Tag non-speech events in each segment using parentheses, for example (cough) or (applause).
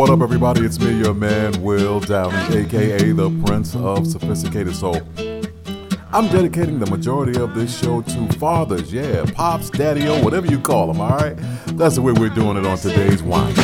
what up, everybody? It's me, your man, Will Downing, aka the Prince of Sophisticated Soul. I'm dedicating the majority of this show to fathers, yeah, pops, daddy, o, whatever you call them, alright? That's the way we're doing it on today's Wine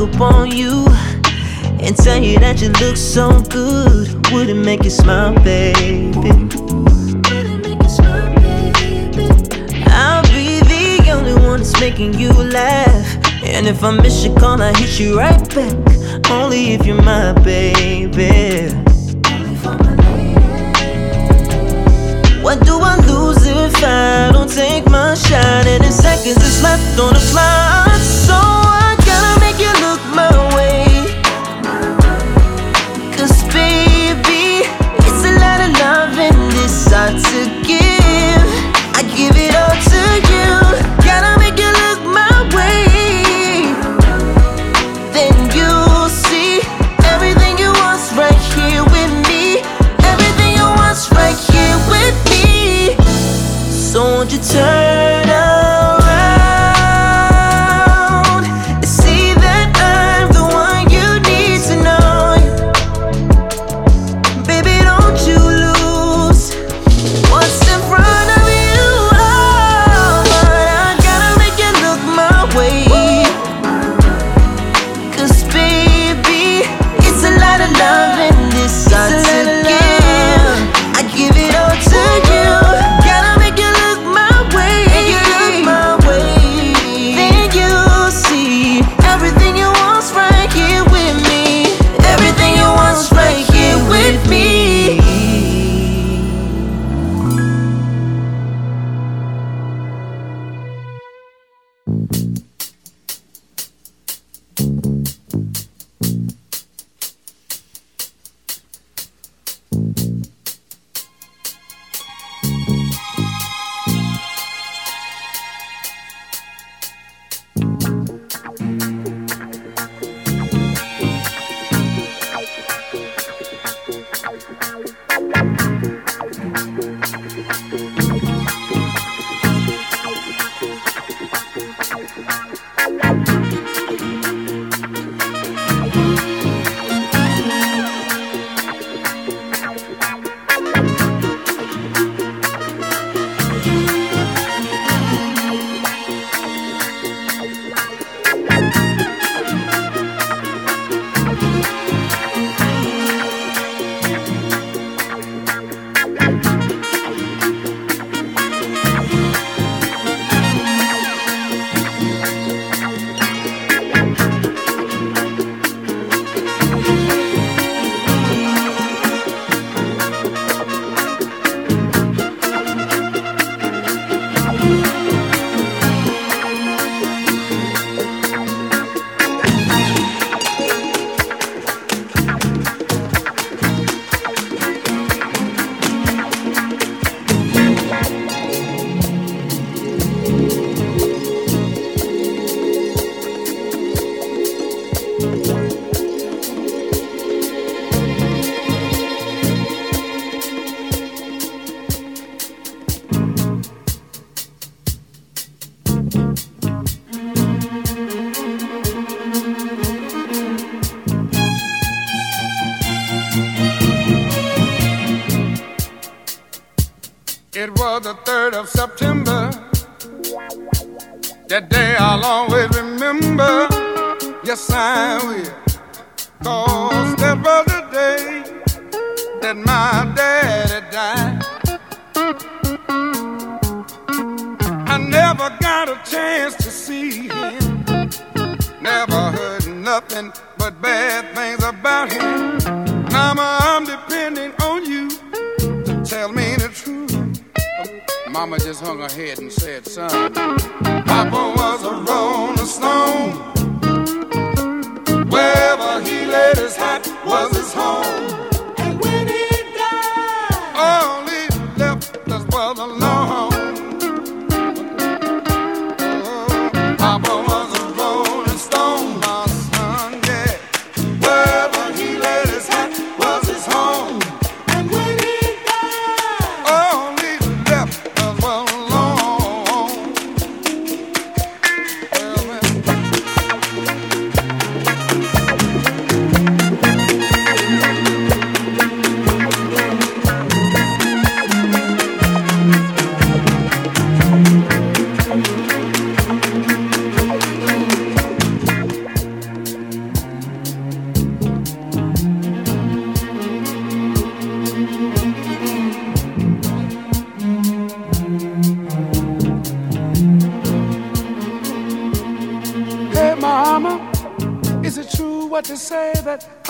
up on you and tell you that you look so good. Would it make you smile, baby? I'll be the only one that's making you laugh. And if I miss your call, I hit you right back. Only if you're my baby. What do I lose if I don't take my shot? And in seconds, it's left on the clock. So the 3rd of September. That day I'll always remember. Yes, I will. Cause that was the day that my daddy died. I never got a chance to see him. Never heard nothing but bad things about him. Mama, I'm depending on you to tell me. Mama just hung her head and said, son, Papa was a rolling stone. Wherever he laid his hat was his home.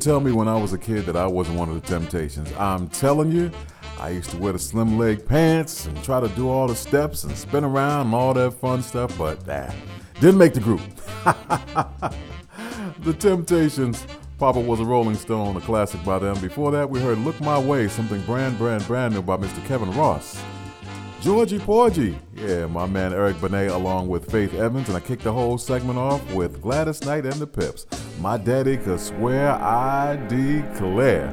couldn't tell me when I was a kid that I wasn't one of the Temptations. I'm telling you, I used to wear the slim leg pants and try to do all the steps and spin around and all that fun stuff, but ah, didn't make the group. (laughs) the Temptations. Papa was a Rolling Stone, a classic by them. Before that, we heard Look My Way, something brand, brand, brand new by Mr. Kevin Ross. Georgy Porgy. Yeah, my man Eric Benet along with Faith Evans. And I kicked the whole segment off with Gladys Knight and the Pips. My daddy could swear I declare.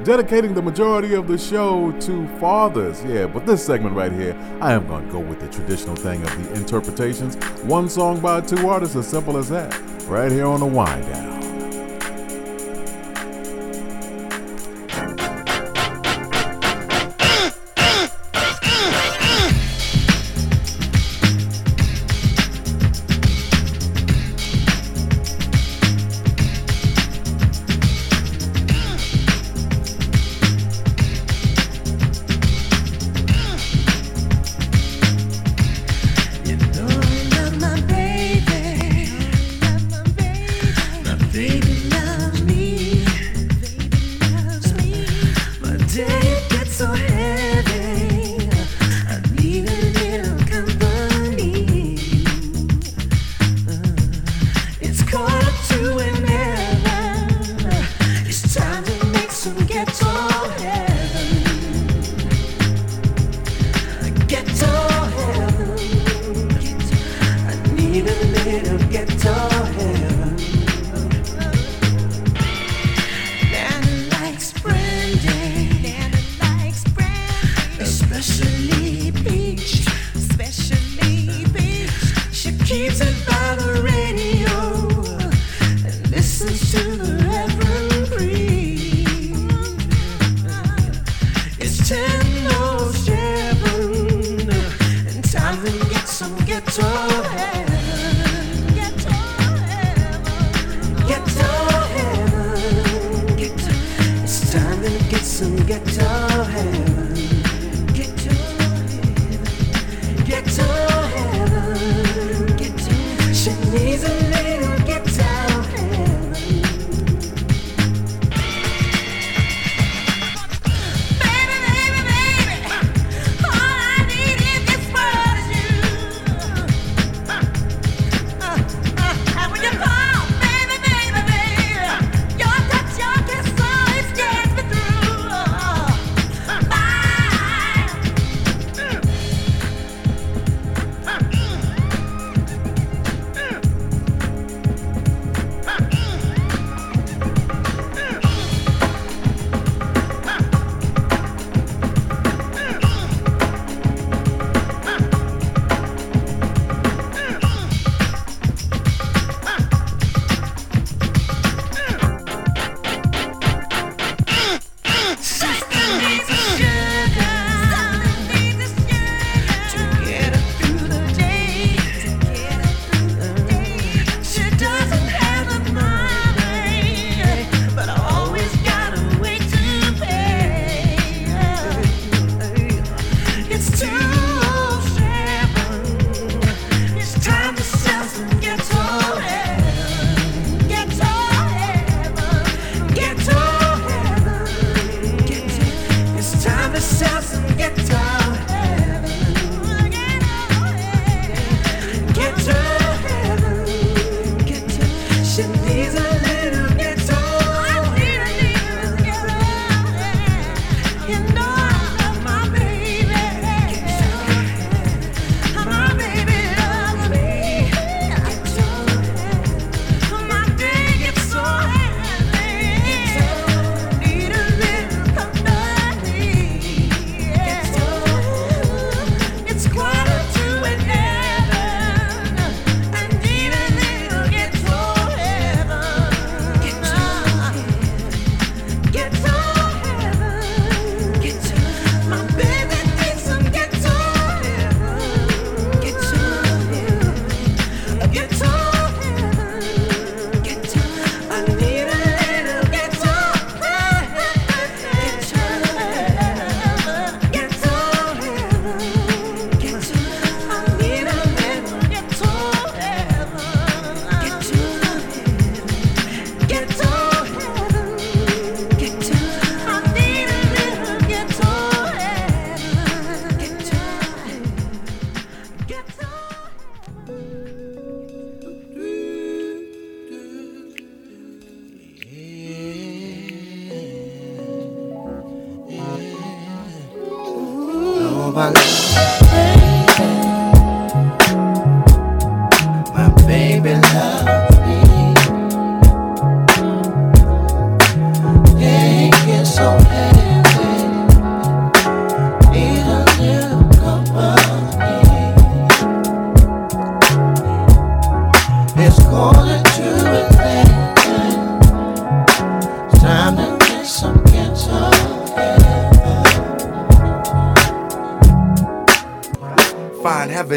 (laughs) Dedicating the majority of the show to fathers. Yeah, but this segment right here, I am going to go with the traditional thing of the interpretations. One song by two artists, as simple as that. Right here on the wind down.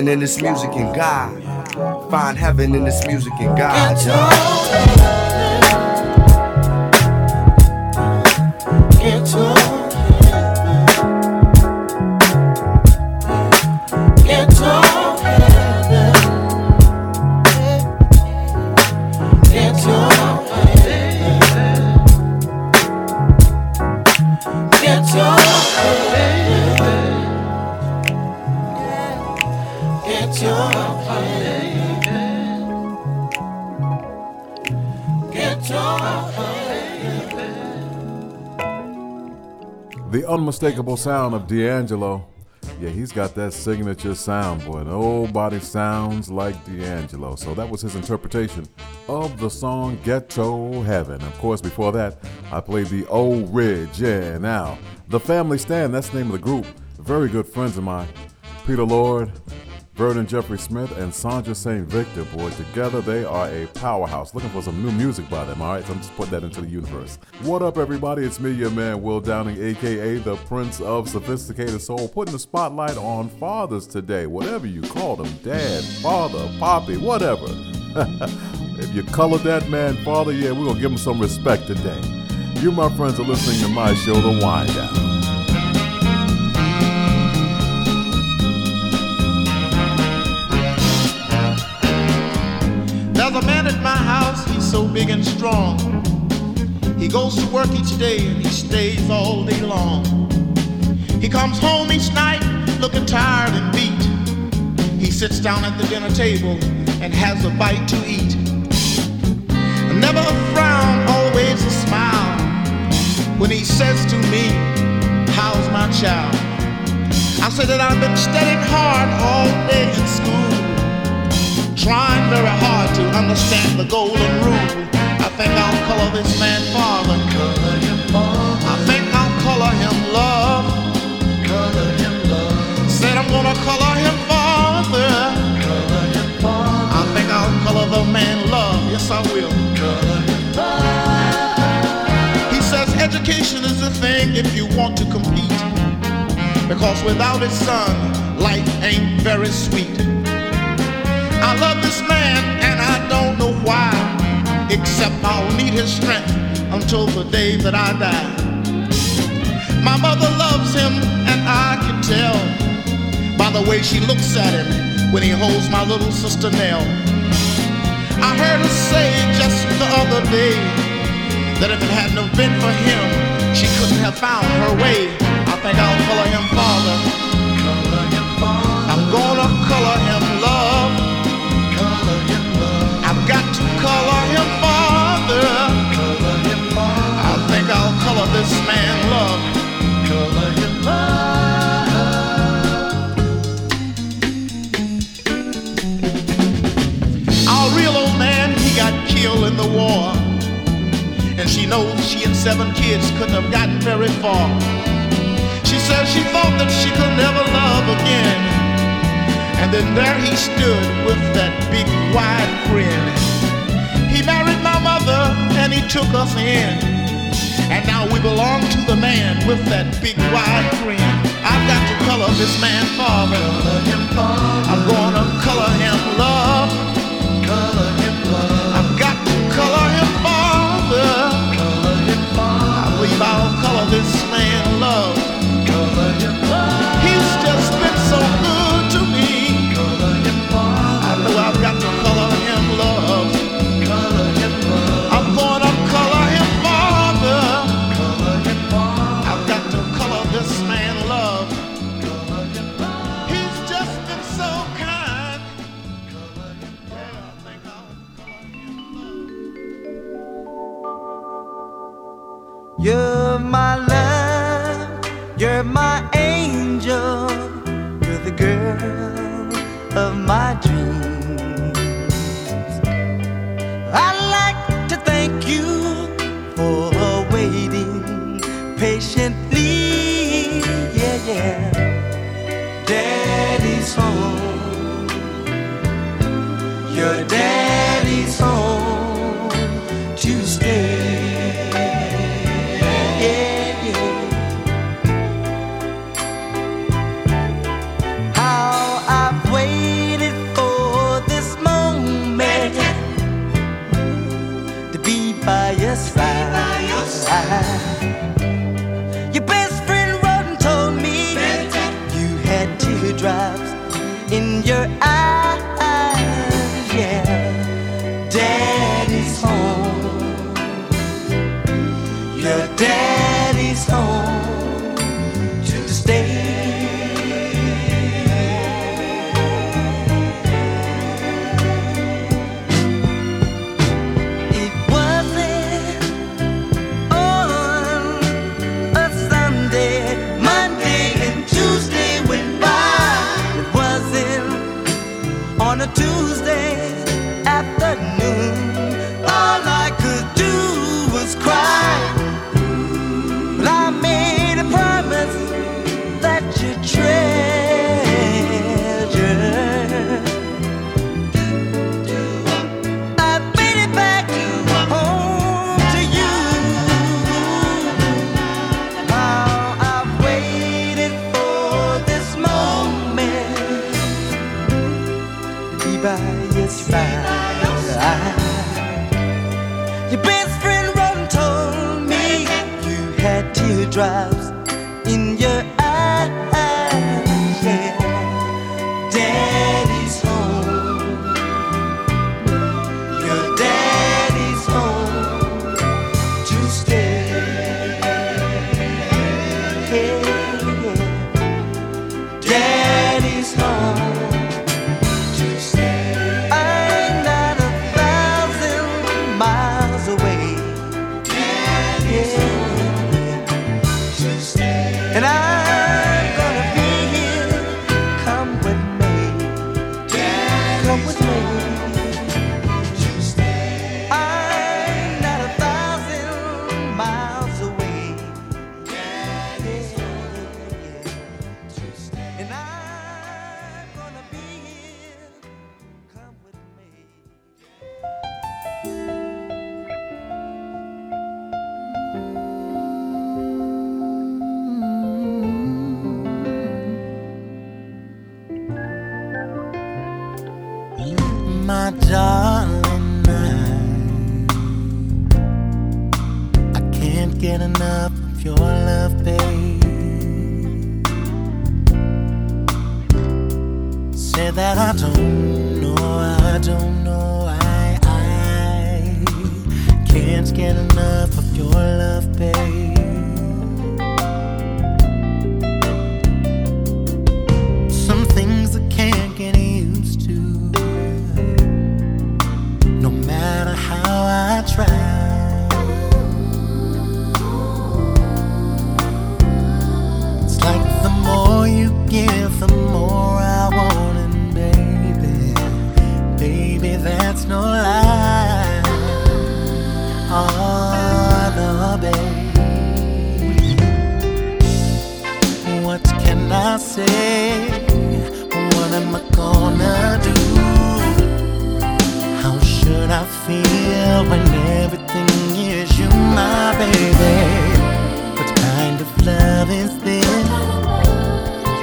Heaven in this music and God. Find heaven in this music and God, unmistakable sound of D'Angelo. Yeah, he's got that signature sound, boy. Nobody sounds like D'Angelo. So that was his interpretation of the song Ghetto Heaven. Of course, before that, I played the Old Ridge. Yeah, now, the Family Stand, that's the name of the group. Very good friends of mine. Peter Lord, Vernon Jeffrey Smith and Sandra St. Victor, boy, together they are a powerhouse. Looking for some new music by them, all right? So I'm just putting that into the universe. What up, everybody? It's me, your man, Will Downing, aka the Prince of Sophisticated Soul, putting the spotlight on fathers today, whatever you call them dad, father, poppy, whatever. (laughs) if you color that man father, yeah, we're gonna give him some respect today. You, my friends, are listening to my show, The Wind Down. There's a man at my house, he's so big and strong. He goes to work each day and he stays all day long. He comes home each night looking tired and beat. He sits down at the dinner table and has a bite to eat. Never a frown, always a smile. When he says to me, How's my child? I say that I've been studying hard all day in school trying very hard to understand the golden rule. I think I'll color this man father. Color him father. I think I'll color him love. Color him love. Said I'm gonna color him father. Color him father. I think I'll color the man love. Yes, I will. Color him father. He says education is the thing if you want to compete. Because without it, son, life ain't very sweet. I love this man and I don't know why, except I'll need his strength until the day that I die. My mother loves him and I can tell by the way she looks at him when he holds my little sister Nell. I heard her say just the other day that if it hadn't have been for him, she couldn't have found her way. I think I'll color him father. I'm gonna color him seven kids couldn't have gotten very far. She says she thought that she could never love again. And then there he stood with that big wide grin. He married my mother and he took us in. And now we belong to the man with that big wide grin. I've got to color this man father. Color him father. I'm gonna color him love. Color him love. I've got to color him father. Color him father. I believe I'll in your eyes. say, what am I gonna do? How should I feel when everything is you, my baby? What kind of love is this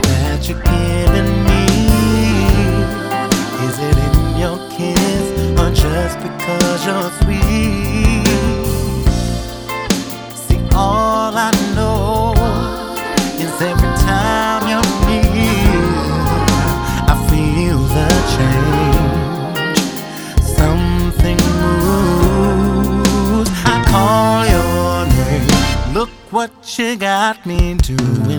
that you're giving me? Is it in your kiss or just because you're? not mean to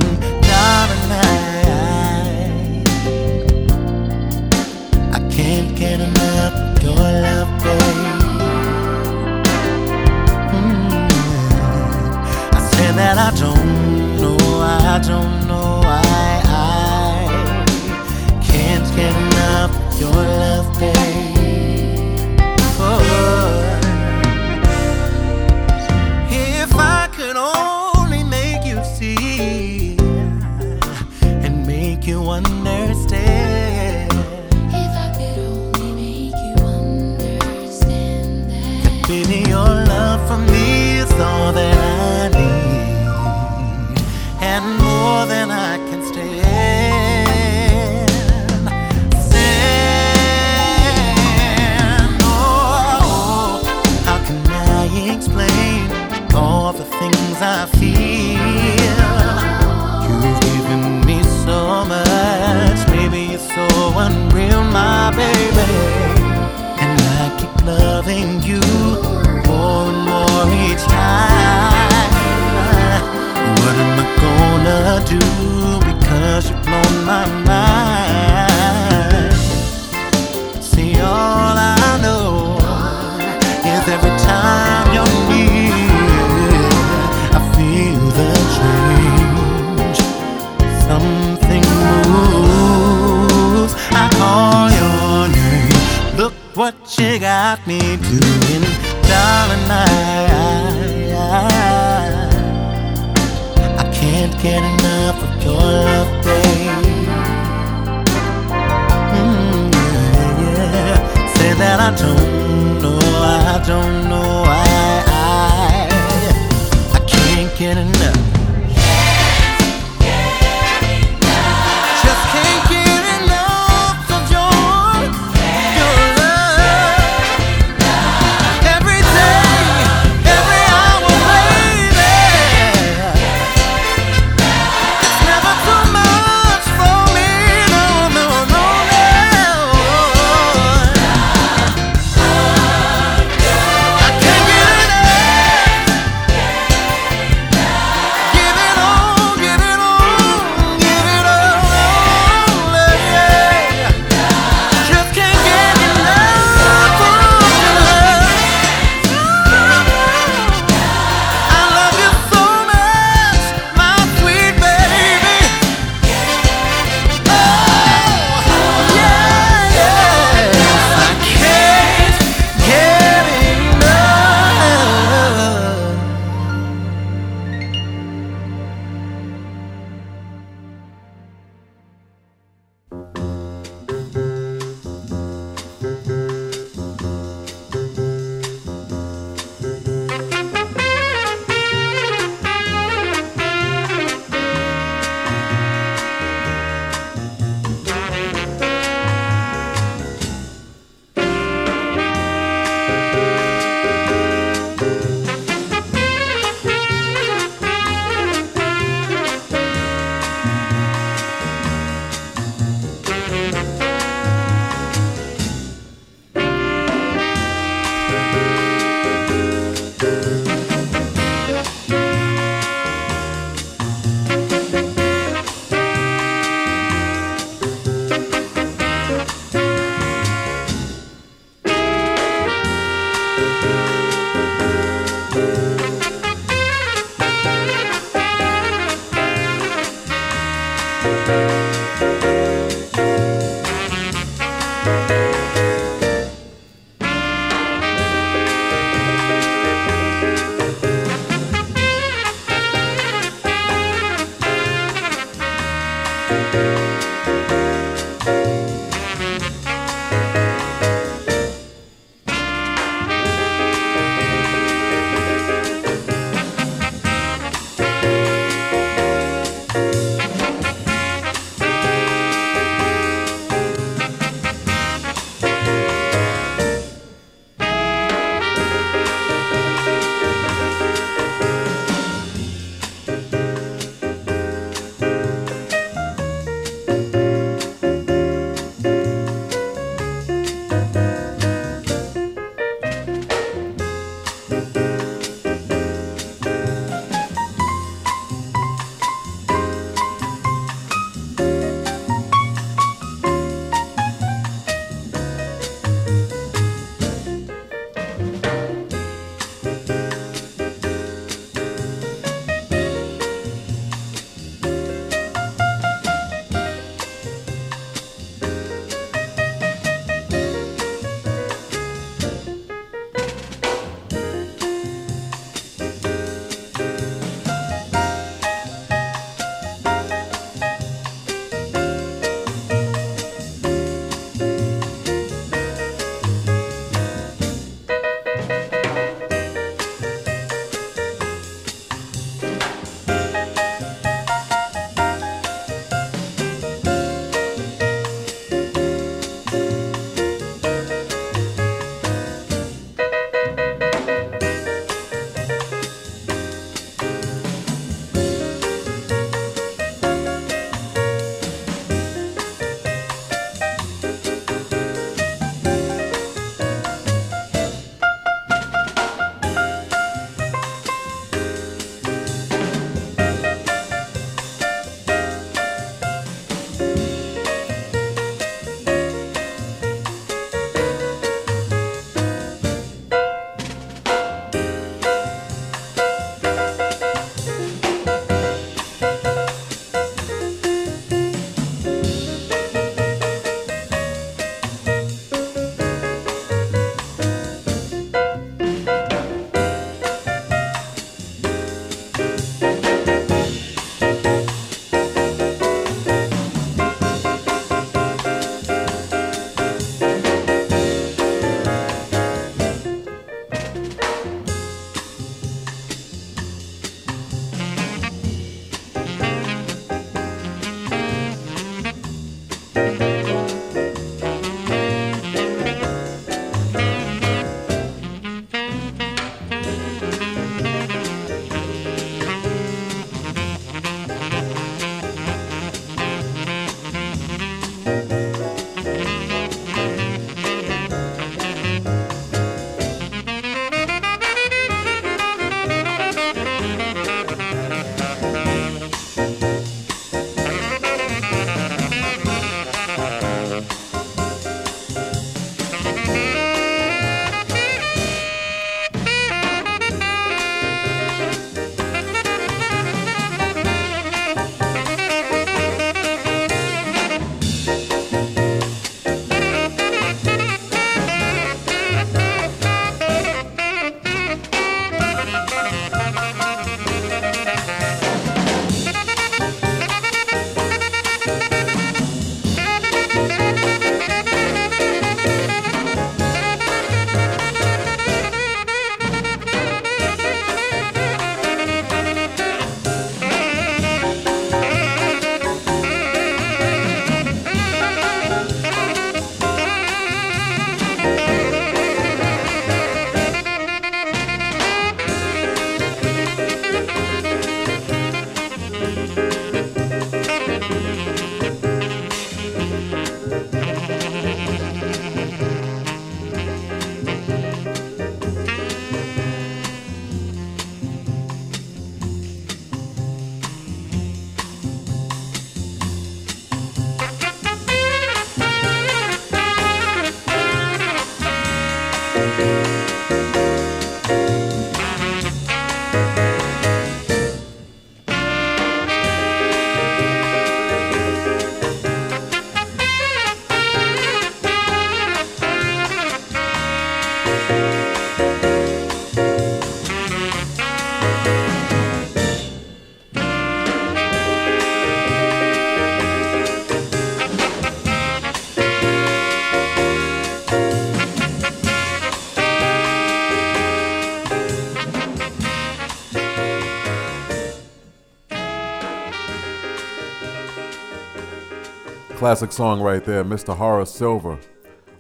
Classic song right there, Mr. Horace Silver,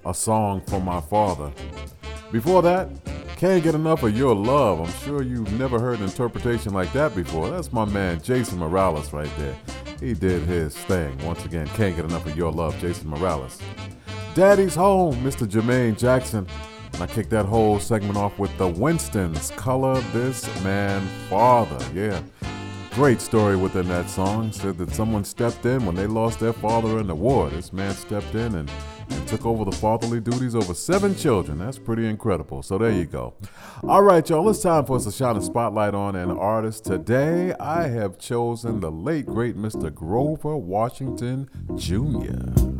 A Song for My Father. Before that, Can't Get Enough of Your Love. I'm sure you've never heard an interpretation like that before. That's my man Jason Morales right there. He did his thing. Once again, Can't Get Enough of Your Love, Jason Morales. Daddy's Home, Mr. Jermaine Jackson. And I kicked that whole segment off with the Winstons, Color This Man Father. Yeah. Great story within that song. Said that someone stepped in when they lost their father in the war. This man stepped in and, and took over the fatherly duties over seven children. That's pretty incredible. So there you go. All right, y'all. It's time for us to shine a spotlight on an artist. Today, I have chosen the late, great Mr. Grover Washington Jr.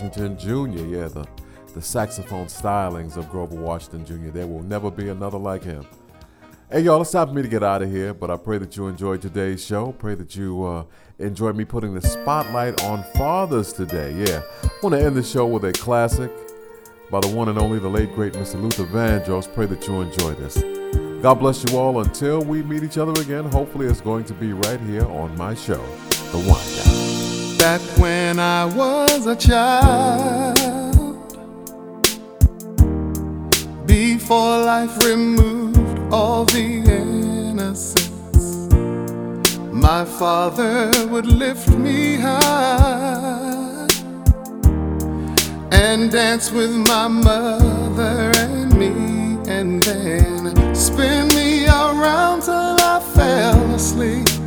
Washington Jr. Yeah, the, the saxophone stylings of Grover Washington Jr. There will never be another like him. Hey, y'all, it's time for me to get out of here, but I pray that you enjoyed today's show. Pray that you uh, enjoyed me putting the spotlight on fathers today. Yeah, I want to end the show with a classic by the one and only, the late great Mr. Luther Vandross. Pray that you enjoy this. God bless you all until we meet each other again. Hopefully, it's going to be right here on my show, The Wind Down. When I was a child, before life removed all the innocence, my father would lift me high and dance with my mother and me, and then spin me around till I fell asleep.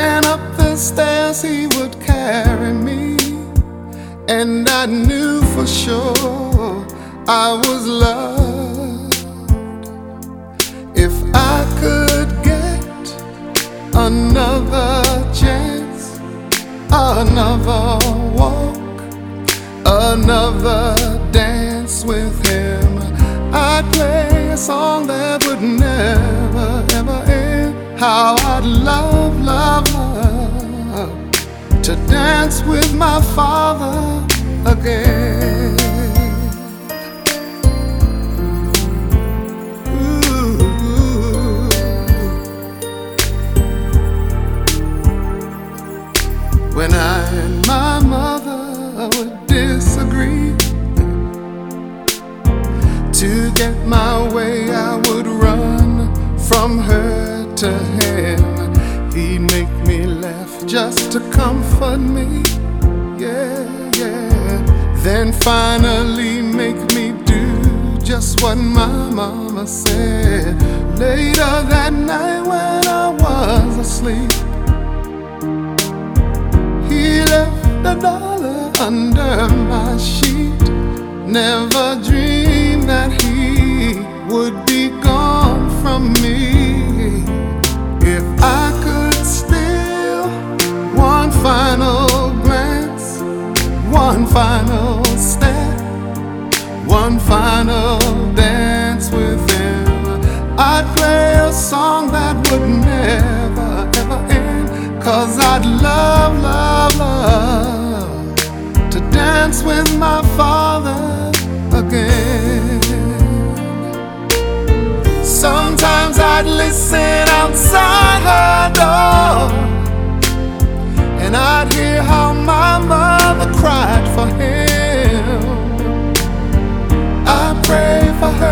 Then up the stairs he would carry me, and I knew for sure I was loved. If I could get another chance, another walk, another dance with him, I'd play a song that would never. How I'd love, love, love to dance with my father again. When I and my mother would disagree to get my way, I would run from her to him. He'd make me laugh just to comfort me. Yeah, yeah. Then finally make me do just what my mama said. Later that night when I was asleep, he left a dollar under my sheet. Never dreamed that he would be gone from me. I could steal one final glance, one final step, one final dance with him, I'd play a song that would never ever end. Cause I'd love, love, love to dance with my father I'd listen outside her door, and I'd hear how my mother cried for him. I pray for her